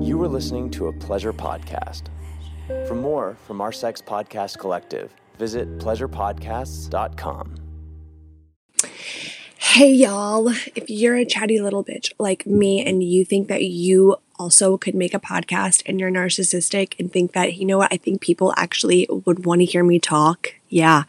You are listening to a pleasure podcast. For more from our Sex Podcast Collective, visit pleasurepodcasts.com. Hey y'all, if you're a chatty little bitch like me and you think that you also could make a podcast and you're narcissistic and think that, you know what, I think people actually would want to hear me talk. Yeah.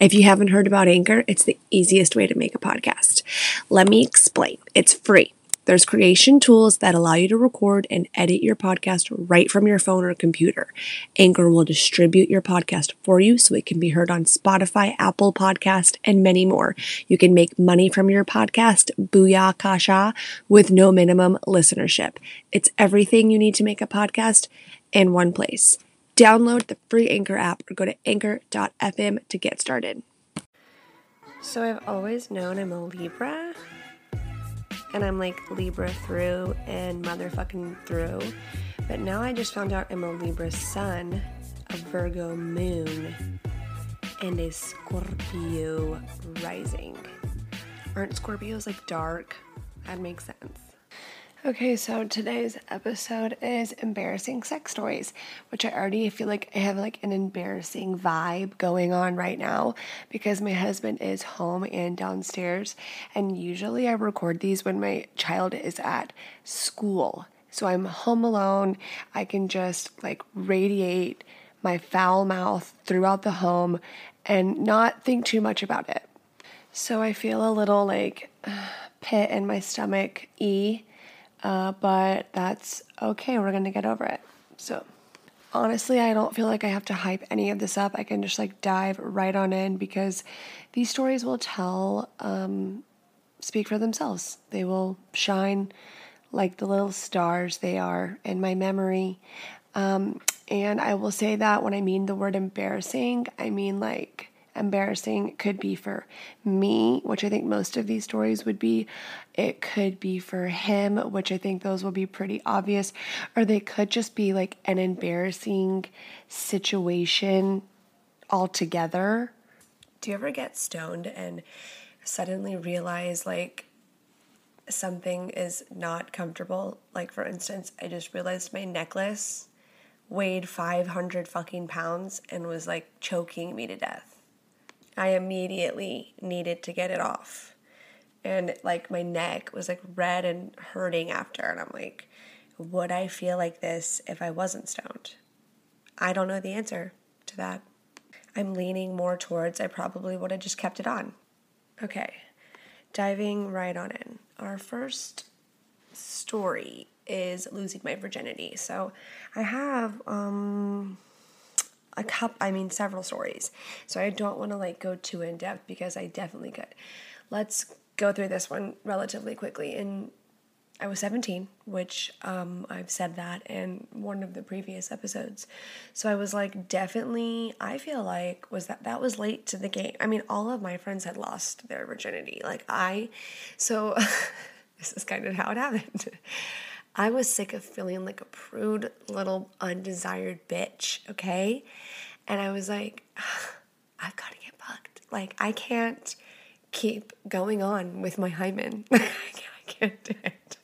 If you haven't heard about Anchor, it's the easiest way to make a podcast. Let me explain. It's free. There's creation tools that allow you to record and edit your podcast right from your phone or computer. Anchor will distribute your podcast for you so it can be heard on Spotify, Apple Podcast, and many more. You can make money from your podcast, booyah kasha, with no minimum listenership. It's everything you need to make a podcast in one place. Download the free Anchor app or go to anchor.fm to get started. So I've always known I'm a Libra and I'm like Libra through and motherfucking through. But now I just found out I'm a Libra sun, a Virgo moon, and a Scorpio rising. Aren't Scorpios like dark? That makes sense. Okay, so today's episode is embarrassing sex stories, which I already feel like I have like an embarrassing vibe going on right now because my husband is home and downstairs. And usually I record these when my child is at school. So I'm home alone. I can just like radiate my foul mouth throughout the home and not think too much about it. So I feel a little like pit in my stomach, E uh, but that's okay. We're going to get over it. So, honestly, I don't feel like I have to hype any of this up. I can just like dive right on in because these stories will tell, um, speak for themselves. They will shine like the little stars they are in my memory. Um, and I will say that when I mean the word embarrassing, I mean like embarrassing. Could be for me, which I think most of these stories would be. It could be for him, which I think those will be pretty obvious. Or they could just be like an embarrassing situation altogether. Do you ever get stoned and suddenly realize like something is not comfortable? Like, for instance, I just realized my necklace weighed 500 fucking pounds and was like choking me to death. I immediately needed to get it off. And like my neck was like red and hurting after. And I'm like, would I feel like this if I wasn't stoned? I don't know the answer to that. I'm leaning more towards I probably would have just kept it on. Okay, diving right on in. Our first story is losing my virginity. So I have um a cup i mean several stories. So i don't want to like go too in depth because i definitely could. Let's go through this one relatively quickly. And i was 17 which um, i've said that in one of the previous episodes. So i was like definitely i feel like was that that was late to the game. I mean all of my friends had lost their virginity. Like i so this is kind of how it happened I was sick of feeling like a prude little undesired bitch, okay? And I was like, I've got to get fucked. Like, I can't keep going on with my hymen. I can't do it.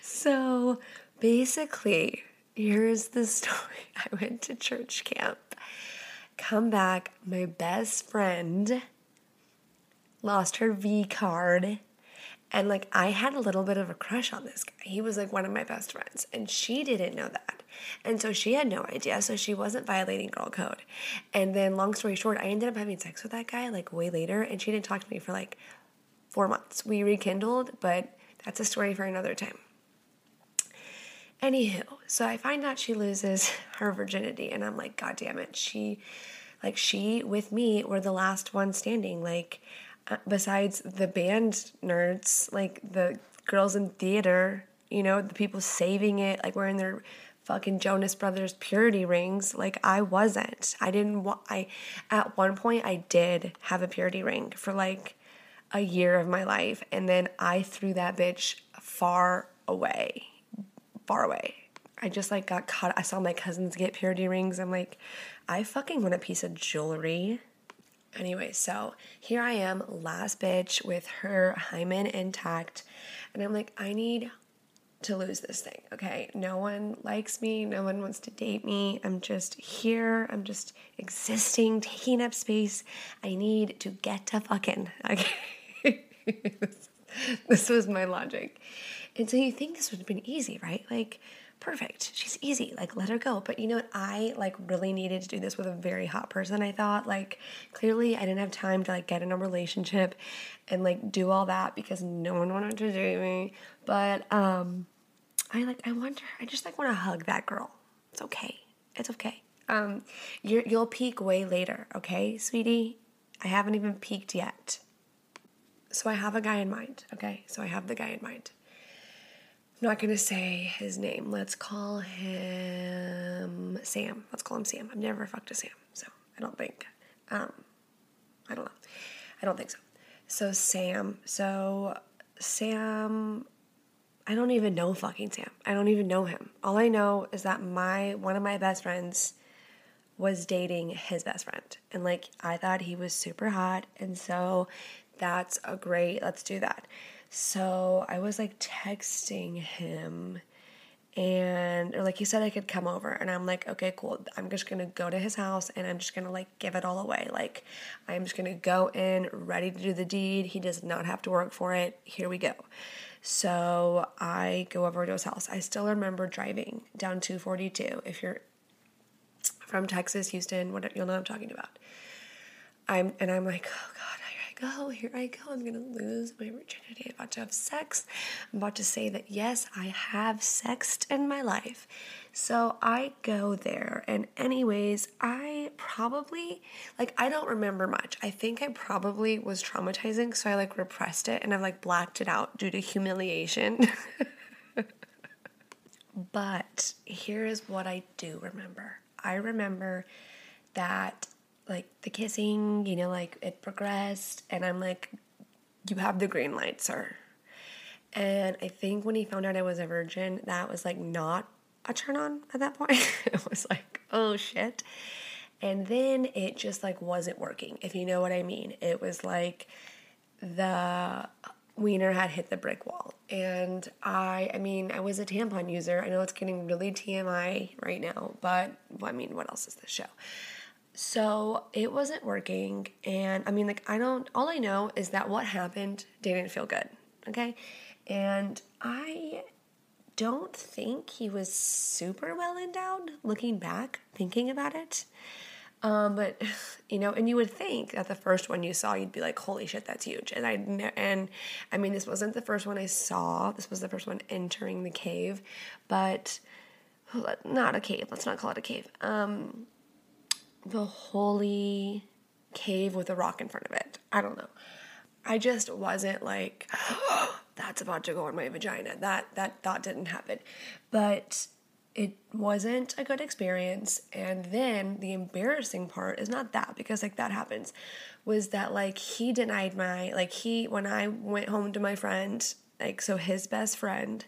So basically, here's the story I went to church camp, come back, my best friend lost her V card and like I had a little bit of a crush on this guy. He was like one of my best friends, and she didn't know that. And so she had no idea. So she wasn't violating girl code. And then, long story short, I ended up having sex with that guy like way later, and she didn't talk to me for like four months. We rekindled, but that's a story for another time. Anywho, so I find out she loses her virginity, and I'm like, God damn it. She, like, she with me were the last one standing. Like, Uh, besides the band nerds, like the girls in theater, you know, the people saving it, like wearing their fucking Jonas Brothers purity rings. Like I wasn't. I didn't. Wa- I at one point I did have a purity ring for like a year of my life, and then I threw that bitch far away, far away. I just like got caught. I saw my cousins get purity rings. I'm like, I fucking want a piece of jewelry. Anyway, so here I am, last bitch with her hymen intact. And I'm like, I need to lose this thing, okay? No one likes me. No one wants to date me. I'm just here. I'm just existing, taking up space. I need to get to fucking, okay? this was my logic. And so you think this would have been easy, right? Like, perfect. She's easy. Like, let her go. But you know what? I like really needed to do this with a very hot person. I thought like clearly I didn't have time to like get in a relationship and like do all that because no one wanted to date me. But um, I like I wonder. I just like want to hug that girl. It's okay. It's okay. Um, you you'll peak way later. Okay, sweetie. I haven't even peaked yet. So I have a guy in mind. Okay, so I have the guy in mind. I'm not gonna say his name. Let's call him Sam. Let's call him Sam. I've never fucked a Sam, so I don't think. Um, I don't know. I don't think so. So Sam. So Sam. I don't even know fucking Sam. I don't even know him. All I know is that my one of my best friends was dating his best friend, and like I thought he was super hot, and so that's a great. Let's do that. So I was like texting him and or like he said I could come over and I'm like, okay, cool. I'm just gonna go to his house and I'm just gonna like give it all away. Like I'm just gonna go in ready to do the deed. He does not have to work for it. Here we go. So I go over to his house. I still remember driving down 242. If you're from Texas, Houston, what you'll know what I'm talking about. I'm and I'm like, oh god, go, here I go. I'm going to lose my virginity. I'm about to have sex. I'm about to say that, yes, I have sexed in my life. So I go there. And, anyways, I probably, like, I don't remember much. I think I probably was traumatizing. So I, like, repressed it and I, like, blacked it out due to humiliation. but here is what I do remember I remember that like the kissing, you know, like it progressed, and I'm like, you have the green light, sir. And I think when he found out I was a virgin, that was like not a turn on at that point. it was like, oh shit. And then it just like wasn't working, if you know what I mean. It was like the wiener had hit the brick wall. And I, I mean, I was a tampon user. I know it's getting really TMI right now, but I mean, what else is this show? So it wasn't working. And I mean, like, I don't, all I know is that what happened didn't feel good. Okay. And I don't think he was super well endowed looking back, thinking about it. Um, but you know, and you would think that the first one you saw, you'd be like, "Holy shit, that's huge!" And I and I mean, this wasn't the first one I saw. This was the first one entering the cave, but not a cave. Let's not call it a cave. Um, the holy cave with a rock in front of it. I don't know. I just wasn't like, oh, that's about to go in my vagina. That that thought didn't happen. But it wasn't a good experience. And then the embarrassing part is not that because like that happens, was that like he denied my like he when I went home to my friend, like so his best friend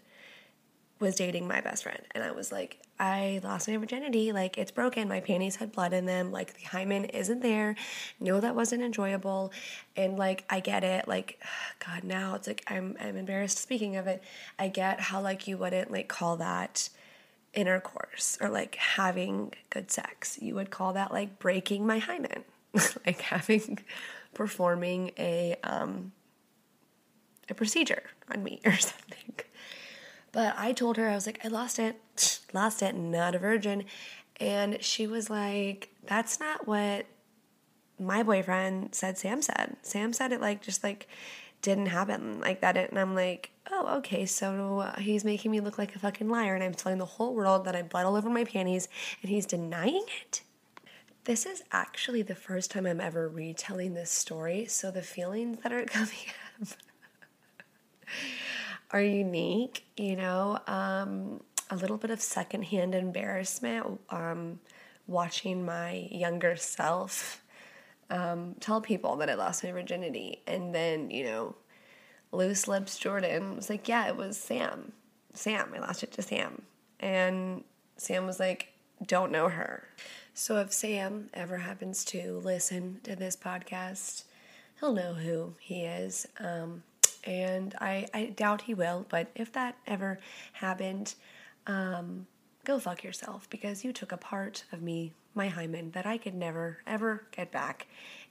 was dating my best friend. And I was like, I lost my virginity. Like, it's broken. My panties had blood in them. Like, the hymen isn't there. No, that wasn't enjoyable. And, like, I get it. Like, God, now it's like I'm, I'm embarrassed speaking of it. I get how, like, you wouldn't, like, call that intercourse or, like, having good sex. You would call that, like, breaking my hymen. like, having, performing a, um, a procedure on me or something. But I told her, I was like, I lost it, lost it, not a virgin. And she was like, that's not what my boyfriend said Sam said. Sam said it like, just like, didn't happen like that. And I'm like, oh, okay, so he's making me look like a fucking liar. And I'm telling the whole world that I bled all over my panties and he's denying it. This is actually the first time I'm ever retelling this story. So the feelings that are coming up are unique, you know, um, a little bit of secondhand embarrassment um, watching my younger self um, tell people that I lost my virginity. And then, you know, loose lips Jordan was like, Yeah, it was Sam. Sam. I lost it to Sam. And Sam was like, Don't know her. So if Sam ever happens to listen to this podcast, he'll know who he is. Um, and I, I doubt he will, but if that ever happened, um, go fuck yourself because you took a part of me, my hymen, that I could never, ever get back,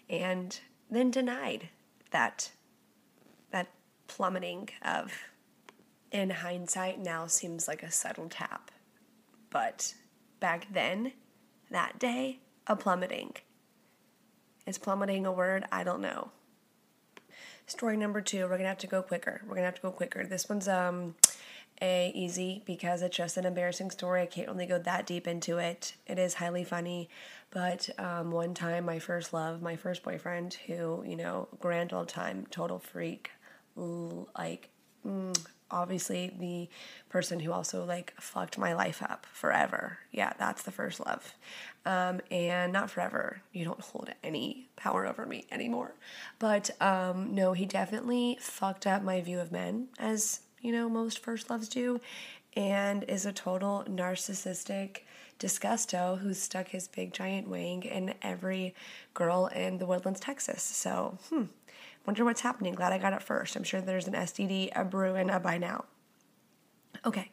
and then denied that that plummeting of in hindsight now seems like a subtle tap. But back then, that day, a plummeting. Is plummeting a word? I don't know. Story number two, we're gonna have to go quicker. We're gonna have to go quicker. This one's um a easy because it's just an embarrassing story. I can't really go that deep into it. It is highly funny, but um, one time my first love, my first boyfriend, who you know, grand old time, total freak, like mm, obviously the person who also like fucked my life up forever. Yeah, that's the first love. Um, and not forever. You don't hold any power over me anymore. But um, no, he definitely fucked up my view of men, as you know, most first loves do, and is a total narcissistic disgusto who's stuck his big giant wing in every girl in the Woodlands, Texas. So, hmm, Wonder what's happening. Glad I got it first. I'm sure there's an STD, a brewing a by now. Okay,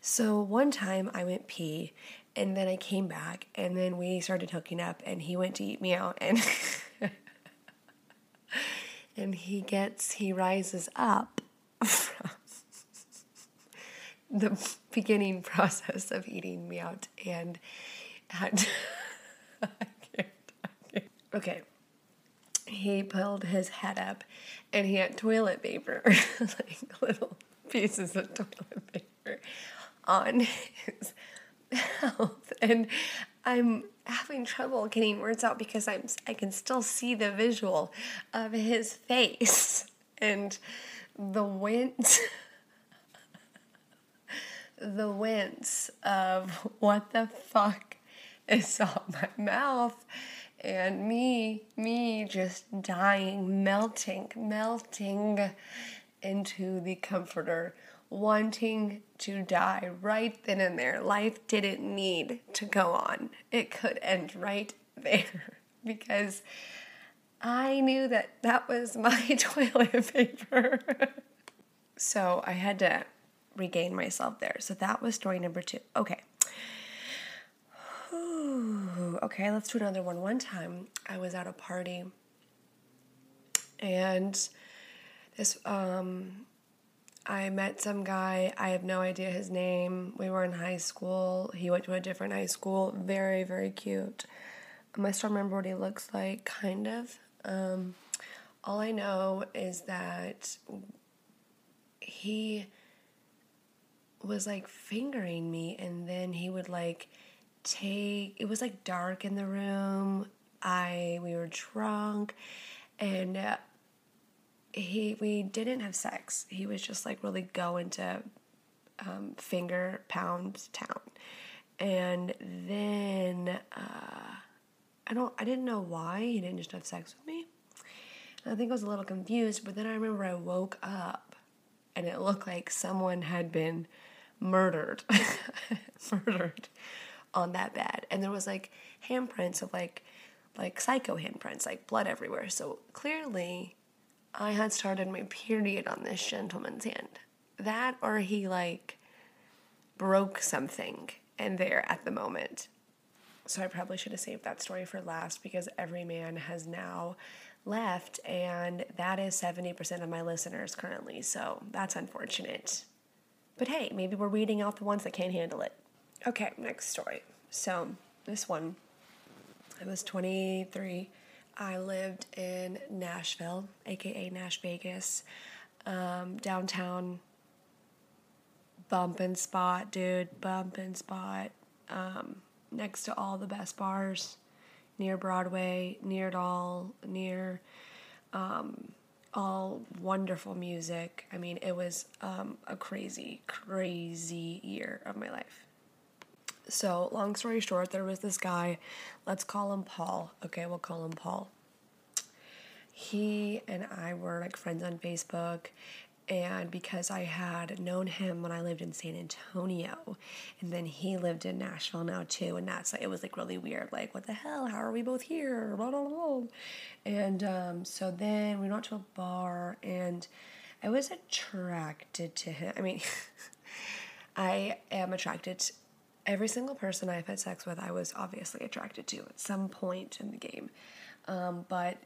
so one time I went pee, and then I came back, and then we started hooking up, and he went to eat me out, and and he gets he rises up from the beginning process of eating me out, and had I can't, I can't. okay he pulled his head up and he had toilet paper, like little pieces of toilet paper on his mouth. And I'm having trouble getting words out because I'm I can still see the visual of his face and the wince the wince of what the fuck is on my mouth and me, me just dying, melting, melting into the comforter, wanting to die right then and there. Life didn't need to go on, it could end right there because I knew that that was my toilet paper. so I had to regain myself there. So that was story number two. Okay. Okay, let's do another one. One time I was at a party and this um I met some guy, I have no idea his name. We were in high school. He went to a different high school. Very, very cute. Um, I still remember what he looks like, kind of. Um, all I know is that he was like fingering me, and then he would like take it was like dark in the room. I we were drunk and uh, he we didn't have sex. He was just like really going to um, finger pound town. And then uh, i don't i didn't know why he didn't just have sex with me. I think i was a little confused but then i remember i woke up and it looked like someone had been murdered. Murdered on that bed. And there was like handprints of like like psycho handprints, like blood everywhere. So clearly I had started my period on this gentleman's hand. That or he like broke something and there at the moment. So I probably should have saved that story for last because every man has now left and that is 70% of my listeners currently. So that's unfortunate. But hey, maybe we're weeding out the ones that can't handle it. Okay, next story. So, this one, I was 23. I lived in Nashville, aka Nash Vegas, um, downtown. Bumping spot, dude, bumping spot. Um, next to all the best bars, near Broadway, near it all, near um, all wonderful music. I mean, it was um, a crazy, crazy year of my life. So, long story short, there was this guy, let's call him Paul. Okay, we'll call him Paul. He and I were like friends on Facebook, and because I had known him when I lived in San Antonio, and then he lived in Nashville now too, and that's it was like really weird. Like, what the hell? How are we both here? Blah, blah, blah. And um, so then we went to a bar, and I was attracted to him. I mean, I am attracted to every single person I've had sex with. I was obviously attracted to at some point in the game. Um, but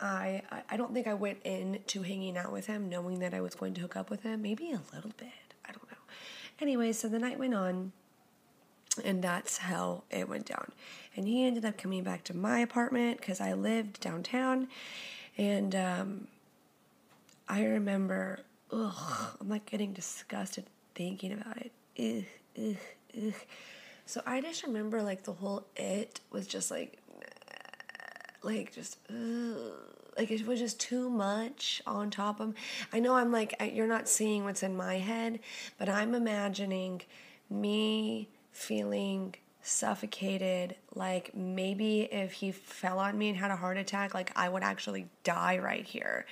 I, I don't think I went into hanging out with him knowing that I was going to hook up with him. Maybe a little bit. I don't know. Anyway, so the night went on, and that's how it went down. And he ended up coming back to my apartment because I lived downtown, and um, I remember, ugh, I'm like getting disgusted thinking about it. Ugh, ugh, ugh. So I just remember like the whole it was just like like just ugh, like it was just too much on top of i know i'm like you're not seeing what's in my head but i'm imagining me feeling suffocated like maybe if he fell on me and had a heart attack like i would actually die right here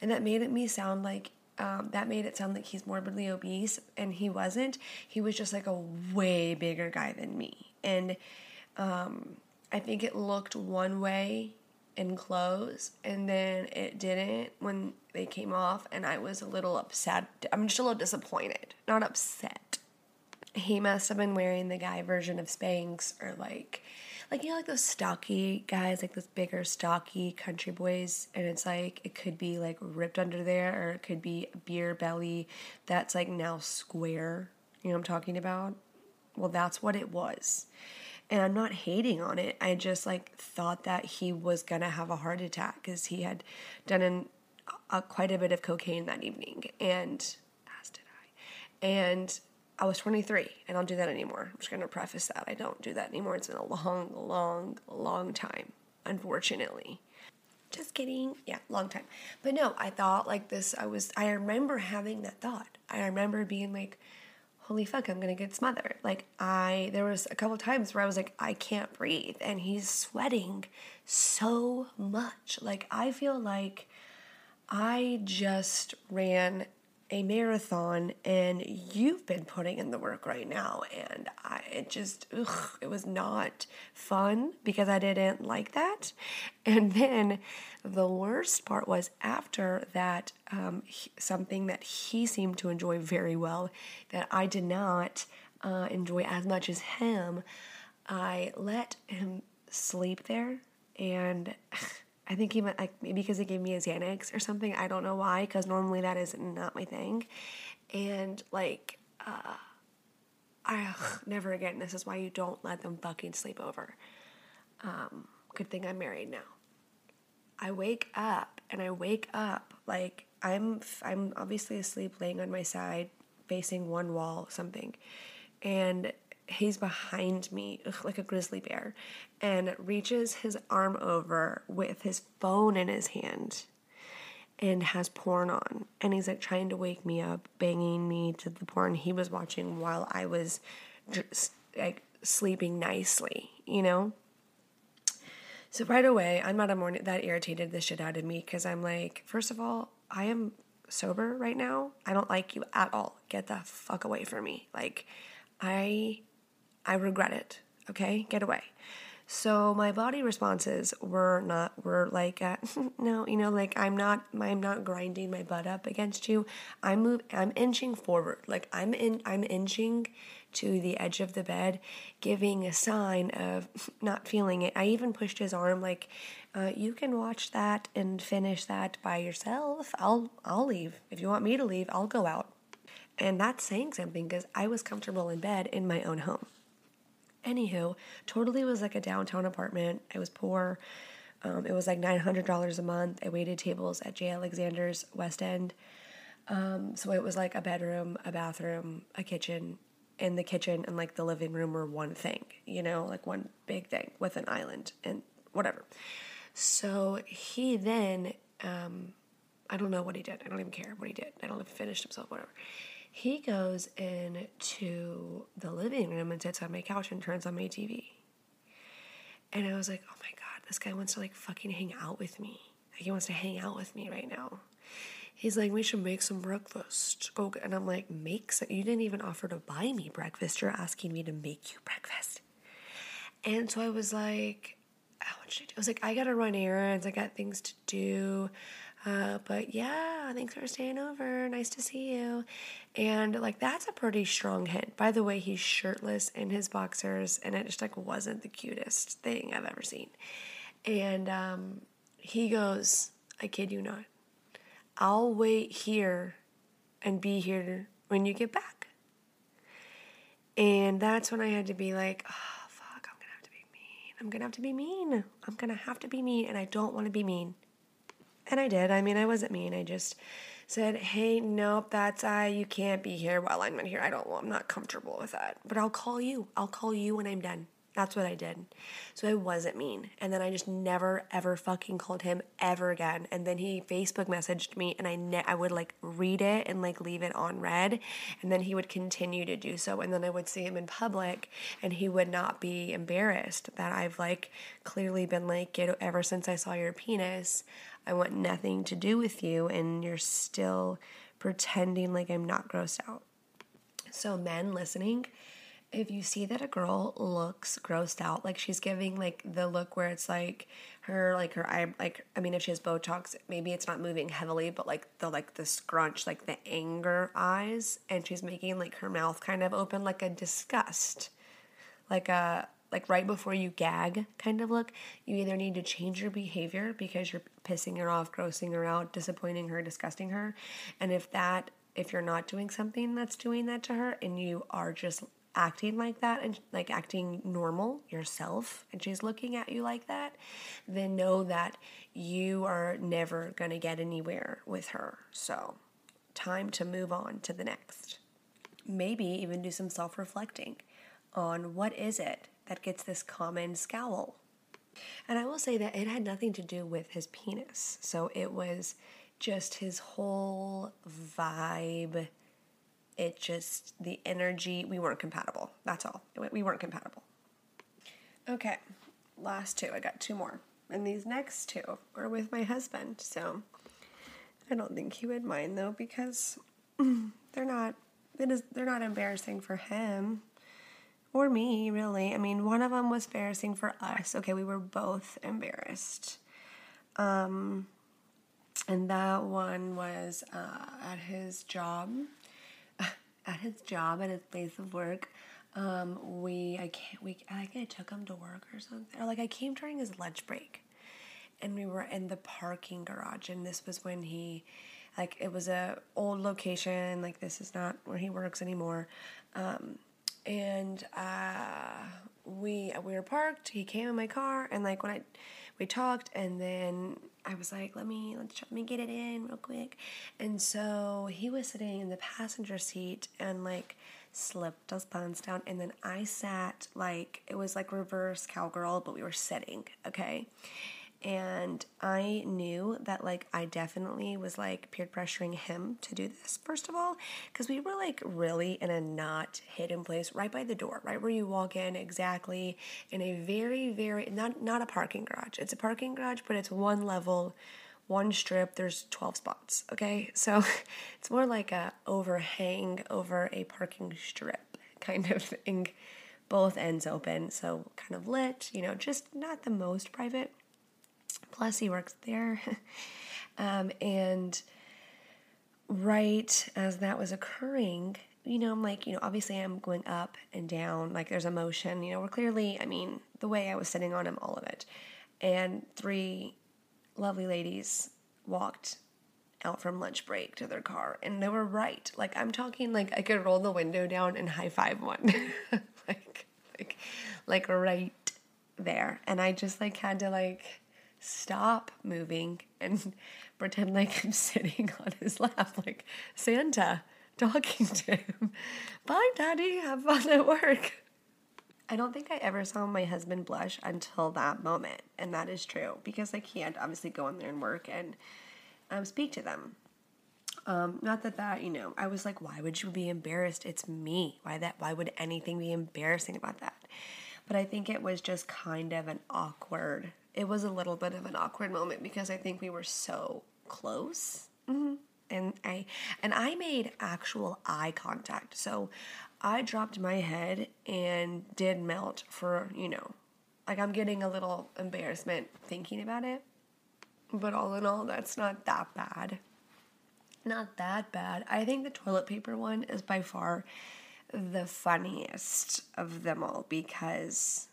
and that made it me sound like um, that made it sound like he's morbidly obese and he wasn't he was just like a way bigger guy than me and um, I think it looked one way in clothes and then it didn't when they came off and I was a little upset. I'm just a little disappointed, not upset. He must have been wearing the guy version of Spanx or like like you know like those stocky guys, like those bigger stocky country boys and it's like it could be like ripped under there or it could be beer belly that's like now square. You know what I'm talking about? Well, that's what it was and I'm not hating on it. I just like thought that he was gonna have a heart attack because he had done an, a, quite a bit of cocaine that evening, and as did I. And I was 23. I don't do that anymore. I'm just gonna preface that I don't do that anymore. It's been a long, long, long time, unfortunately. Just kidding. Yeah, long time. But no, I thought like this. I was. I remember having that thought. I remember being like holy fuck, I'm gonna get smothered. Like I there was a couple times where I was like, I can't breathe and he's sweating so much. Like I feel like I just ran a marathon and you've been putting in the work right now and I it just ugh, it was not fun because I didn't like that. And then the worst part was after that um, he, something that he seemed to enjoy very well that I did not uh, enjoy as much as him I let him sleep there and I think he meant like maybe because he gave me a Xanax or something. I don't know why, because normally that is not my thing. And like, uh, I ugh, never again. This is why you don't let them fucking sleep over. Um, good thing I'm married now. I wake up and I wake up like I'm I'm obviously asleep laying on my side facing one wall something and he's behind me ugh, like a grizzly bear and reaches his arm over with his phone in his hand and has porn on. And he's like trying to wake me up banging me to the porn he was watching while i was just like sleeping nicely you know? So right away i'm not a morning that irritated the shit out of me because i'm like first of all i am sober right now. I don't like you at all. Get the fuck away from me. Like i I regret it. Okay, get away. So my body responses were not were like uh, no, you know, like I'm not I'm not grinding my butt up against you. I'm move I'm inching forward. Like I'm in I'm inching to the edge of the bed, giving a sign of not feeling it. I even pushed his arm like uh, you can watch that and finish that by yourself. I'll I'll leave. If you want me to leave, I'll go out. And that's saying something because I was comfortable in bed in my own home. Anywho, totally was like a downtown apartment. I was poor. Um, it was like $900 a month. I waited tables at J. Alexander's West End. Um, so it was like a bedroom, a bathroom, a kitchen, and the kitchen and like the living room were one thing, you know, like one big thing with an island and whatever. So he then, um, I don't know what he did. I don't even care what he did. I don't he finished himself, whatever. He goes into the living room and sits on my couch and turns on my TV. And I was like, oh my God, this guy wants to like fucking hang out with me. Like he wants to hang out with me right now. He's like, we should make some breakfast. Oh, Go, and I'm like, make some. You didn't even offer to buy me breakfast. You're asking me to make you breakfast. And so I was like, oh, should I do? I was like, I gotta run errands. I got things to do. Uh, but yeah, thanks for staying over. Nice to see you. And like, that's a pretty strong hint. By the way, he's shirtless in his boxers, and it just like wasn't the cutest thing I've ever seen. And um, he goes, I kid you not, I'll wait here and be here when you get back. And that's when I had to be like, oh, fuck, I'm gonna have to be mean. I'm gonna have to be mean. I'm gonna have to be mean, and I don't wanna be mean. And I did. I mean, I wasn't mean. I just said, "Hey, nope, that's I. Uh, you can't be here while I'm in here. I don't. I'm not comfortable with that. But I'll call you. I'll call you when I'm done." That's what I did. So I wasn't mean. And then I just never ever fucking called him ever again. And then he Facebook messaged me and I ne- I would like read it and like leave it on read and then he would continue to do so and then I would see him in public and he would not be embarrassed that I've like clearly been like get ever since I saw your penis. I want nothing to do with you and you're still pretending like I'm not grossed out. So men listening, if you see that a girl looks grossed out, like she's giving like the look where it's like her like her eye like I mean if she has Botox, maybe it's not moving heavily, but like the like the scrunch, like the anger eyes, and she's making like her mouth kind of open like a disgust. Like a like right before you gag kind of look, you either need to change your behavior because you're pissing her off, grossing her out, disappointing her, disgusting her. And if that if you're not doing something that's doing that to her and you are just acting like that and like acting normal yourself and she's looking at you like that, then know that you are never going to get anywhere with her. So, time to move on to the next. Maybe even do some self reflecting on what is it that gets this common scowl. And I will say that it had nothing to do with his penis. So it was just his whole vibe it just, the energy, we weren't compatible. That's all. We weren't compatible. Okay, last two. I got two more. And these next two are with my husband. So I don't think he would mind though because they're not it is they're not embarrassing for him or me really. I mean, one of them was embarrassing for us. Okay, we were both embarrassed. Um and that one was uh, at his job at his job at his place of work. Um, we I can't we I think I took him to work or something or like I came during his lunch break, and we were in the parking garage and this was when he like it was a old location like this is not where he works anymore um, and uh, we we were parked. He came in my car and like when i we talked and then i was like let me let me get it in real quick. And so he was sitting in the passenger seat and like slipped his pants down. And then i sat like it was like reverse cowgirl but we were sitting okay and I knew that like I definitely was like peer pressuring him to do this first of all because we were like really in a not hidden place right by the door right where you walk in exactly in a very very not not a parking garage. It's a parking garage but it's one level one strip. There's 12 spots okay? So it's more like a overhang over a parking strip kind of thing. Both ends open so kind of lit you know just not the most private Plus, he works there. um, and right as that was occurring, you know, I'm like, you know, obviously I'm going up and down, like there's emotion, you know, we're clearly, I mean, the way I was sitting on him, all of it. And three lovely ladies walked out from lunch break to their car and they were right. Like I'm talking like I could roll the window down and high five one. like like like right there. And I just like had to like stop moving and pretend like I'm sitting on his lap, like Santa talking to him. Bye, Daddy. Have fun at work. I don't think I ever saw my husband blush until that moment, and that is true because I can't obviously go in there and work and um, speak to them. Um, not that that you know, I was like, why would you be embarrassed? It's me. Why that? Why would anything be embarrassing about that? But I think it was just kind of an awkward it was a little bit of an awkward moment because I think we were so close. Mm-hmm. And I and I made actual eye contact. So I dropped my head and did melt for, you know, like I'm getting a little embarrassment thinking about it. But all in all, that's not that bad. Not that bad. I think the toilet paper one is by far the funniest of them all because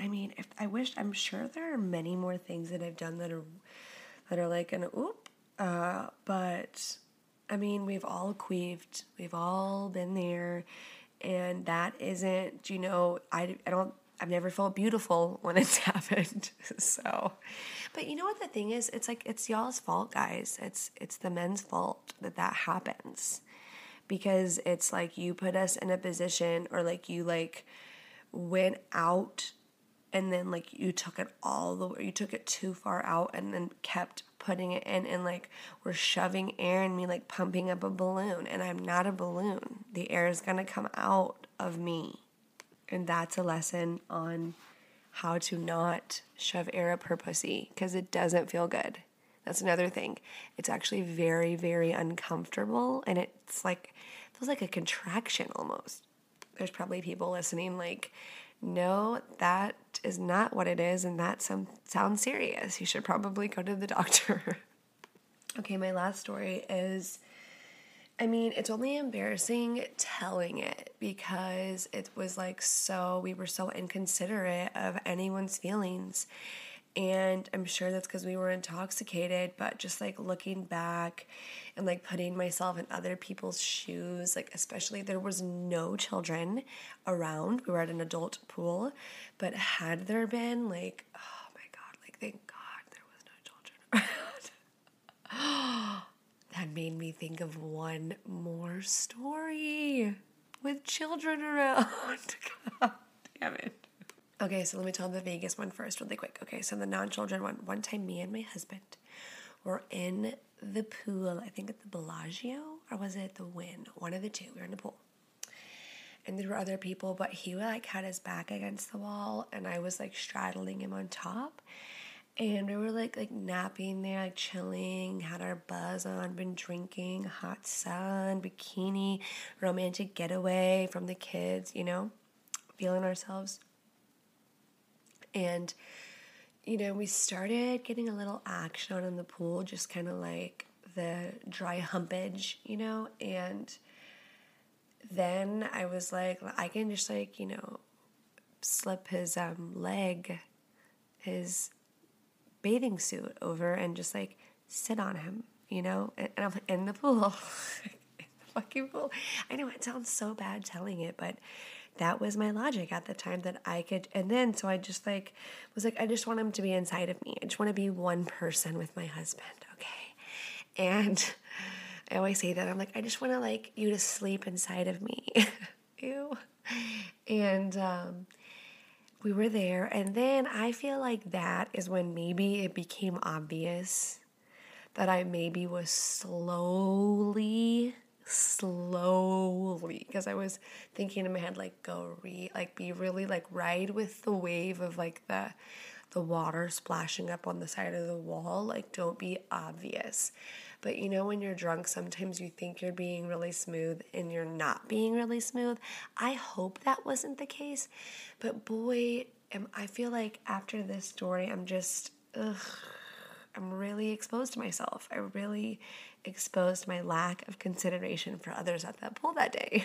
I mean, if I wish I'm sure there are many more things that I've done that are that are like an oop uh, but I mean, we've all queefed, we've all been there, and that isn't, you know, I, I don't, I've never felt beautiful when it's happened. so, but you know what the thing is? It's like it's y'all's fault, guys. It's it's the men's fault that that happens because it's like you put us in a position or like you like went out and then like you took it all the way you took it too far out and then kept putting it in and like we're shoving air in me like pumping up a balloon and I'm not a balloon. The air is going to come out of me. And that's a lesson on how to not shove air up her pussy because it doesn't feel good. That's another thing. It's actually very, very uncomfortable and it's like feels like a contraction almost. There's probably people listening like no, that is not what it is, and that some, sounds serious. You should probably go to the doctor. okay, my last story is I mean, it's only embarrassing telling it because it was like so, we were so inconsiderate of anyone's feelings. And I'm sure that's because we were intoxicated, but just like looking back and like putting myself in other people's shoes, like especially there was no children around. We were at an adult pool, but had there been like, oh my God, like thank God there was no children around. that made me think of one more story with children around. God damn it. Okay, so let me tell the Vegas one first, really quick. Okay, so the non children one. One time, me and my husband were in the pool, I think at the Bellagio, or was it the Wynn? One of the two. We were in the pool. And there were other people, but he like had his back against the wall, and I was like straddling him on top. And we were like like napping there, like chilling, had our buzz on, been drinking, hot sun, bikini, romantic getaway from the kids, you know, feeling ourselves and, you know, we started getting a little action on in the pool, just kind of like the dry humpage, you know, and then I was like, I can just like, you know, slip his um, leg, his bathing suit over and just like sit on him, you know, and, and I'm in the pool. in the fucking pool. I know it sounds so bad telling it, but that was my logic at the time that I could. And then, so I just like was like, I just want him to be inside of me. I just want to be one person with my husband, okay? And I always say that I'm like, I just want to like you to sleep inside of me. Ew. And um, we were there. And then I feel like that is when maybe it became obvious that I maybe was slowly slowly because I was thinking in my head like go re like be really like ride with the wave of like the the water splashing up on the side of the wall like don't be obvious but you know when you're drunk sometimes you think you're being really smooth and you're not being really smooth I hope that wasn't the case but boy am I feel like after this story I'm just ugh I'm really exposed to myself. I really exposed my lack of consideration for others at that pool that day.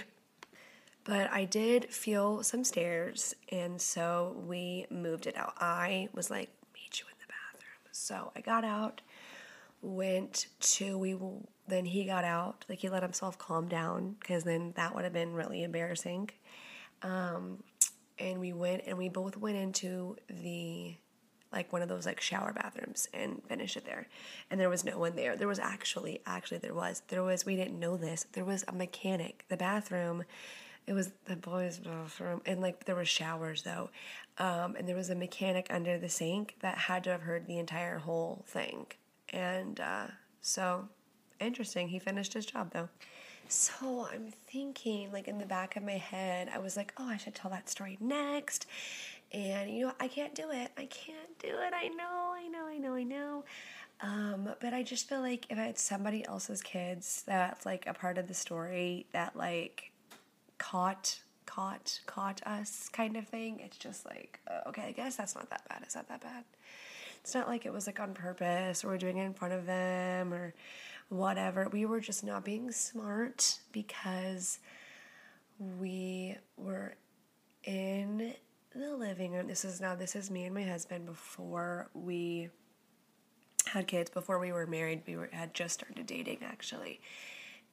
But I did feel some stares, and so we moved it out. I was like, meet you in the bathroom. So I got out, went to, we then he got out, like he let himself calm down, because then that would have been really embarrassing. Um, and we went, and we both went into the like one of those like shower bathrooms and finish it there. And there was no one there. There was actually actually there was there was we didn't know this. There was a mechanic. The bathroom it was the boys' bathroom, and like there were showers though, um, and there was a mechanic under the sink that had to have heard the entire whole thing, and uh, so interesting. He finished his job though. So I'm thinking, like in the back of my head, I was like, oh, I should tell that story next. And you know, I can't do it. I can't do it. I know, I know, I know, I know. Um, but I just feel like if it's somebody else's kids that's like a part of the story that like caught caught caught us kind of thing, it's just like uh, okay, I guess that's not that bad. Is that that bad? It's not like it was like on purpose or we're doing it in front of them or whatever. We were just not being smart because we were in the living room. This is now this is me and my husband before we had kids, before we were married. We were had just started dating actually,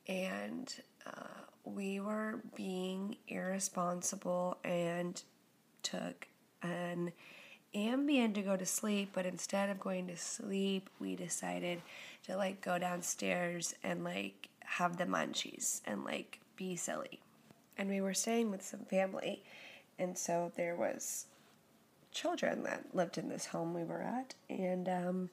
and uh, we were being irresponsible and took an Ambien to go to sleep, but instead of going to sleep, we decided to like go downstairs and like have the munchies and like be silly. And we were staying with some family, and so there was children that lived in this home we were at, and um,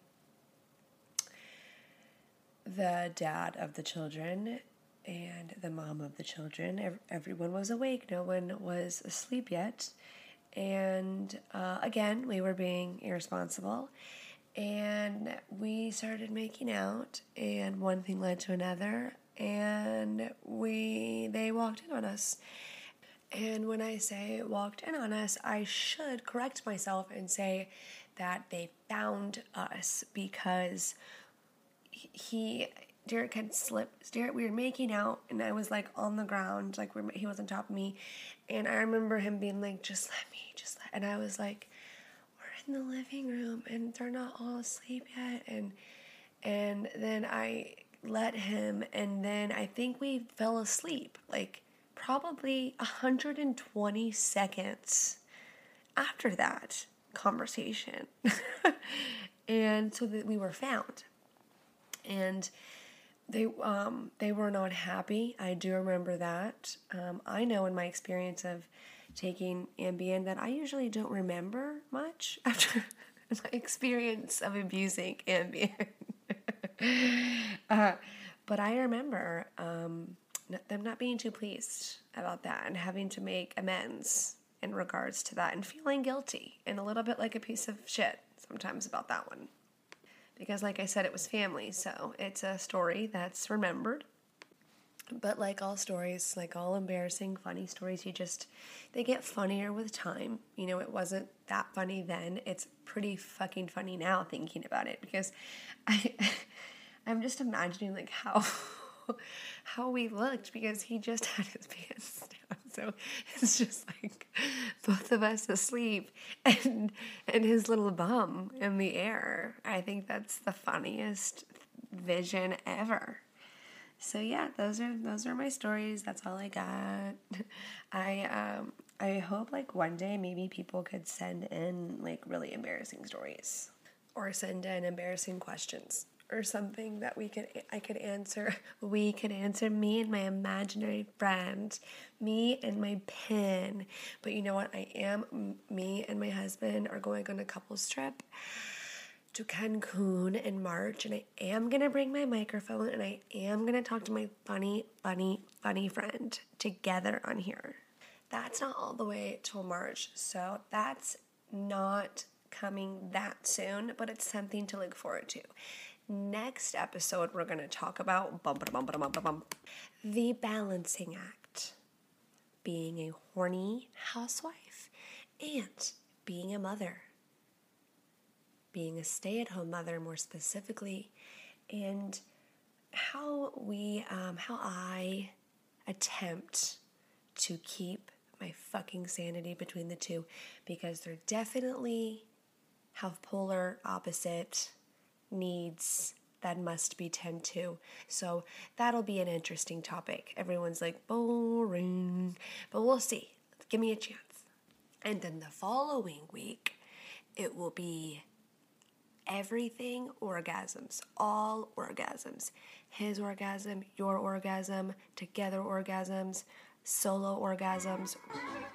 the dad of the children and the mom of the children. Everyone was awake, no one was asleep yet. And uh, again, we were being irresponsible. And we started making out, and one thing led to another, and we they walked in on us. And when I say walked in on us, I should correct myself and say that they found us because he Derek had slipped. Derek, we were making out, and I was like on the ground, like he was on top of me, and I remember him being like, "Just let me, just let," and I was like, "We're in the living room, and they're not all asleep yet," and and then I let him, and then I think we fell asleep, like probably 120 seconds after that conversation, and so that we were found, and they um, they were not happy. I do remember that. Um, I know in my experience of taking Ambien that I usually don't remember much after my experience of abusing Ambien. uh, but I remember um, them not being too pleased about that and having to make amends in regards to that and feeling guilty and a little bit like a piece of shit sometimes about that one because, like I said, it was family, so it's a story that's remembered. But like all stories, like all embarrassing, funny stories, you just they get funnier with time. You know, it wasn't that funny then. It's pretty fucking funny now thinking about it because I I'm just imagining like how how we looked because he just had his pants down. So it's just like both of us asleep and and his little bum in the air. I think that's the funniest vision ever. So yeah, those are those are my stories. That's all I got. I um I hope like one day maybe people could send in like really embarrassing stories or send in embarrassing questions or something that we could I could answer. We could answer me and my imaginary friend, me and my pin. But you know what? I am me and my husband are going on a couples trip to Cancun in March, and I am gonna bring my microphone and I am gonna talk to my funny, funny, funny friend together on here. That's not all the way till March, so that's not coming that soon, but it's something to look forward to. Next episode, we're going to talk about the balancing act. Being a horny housewife and being a mother, being a stay at home mother more specifically, and how we, um, how I attempt to keep my fucking sanity between the two. Because they're definitely have polar opposite needs that must be tended to. So that'll be an interesting topic. Everyone's like, boring, but we'll see. Give me a chance. And then the following week, it will be everything orgasms, all orgasms. His orgasm, your orgasm, together orgasms, solo orgasms,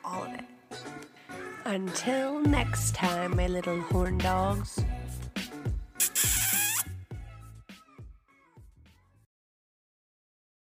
all of it. Until next time, my little horn dogs.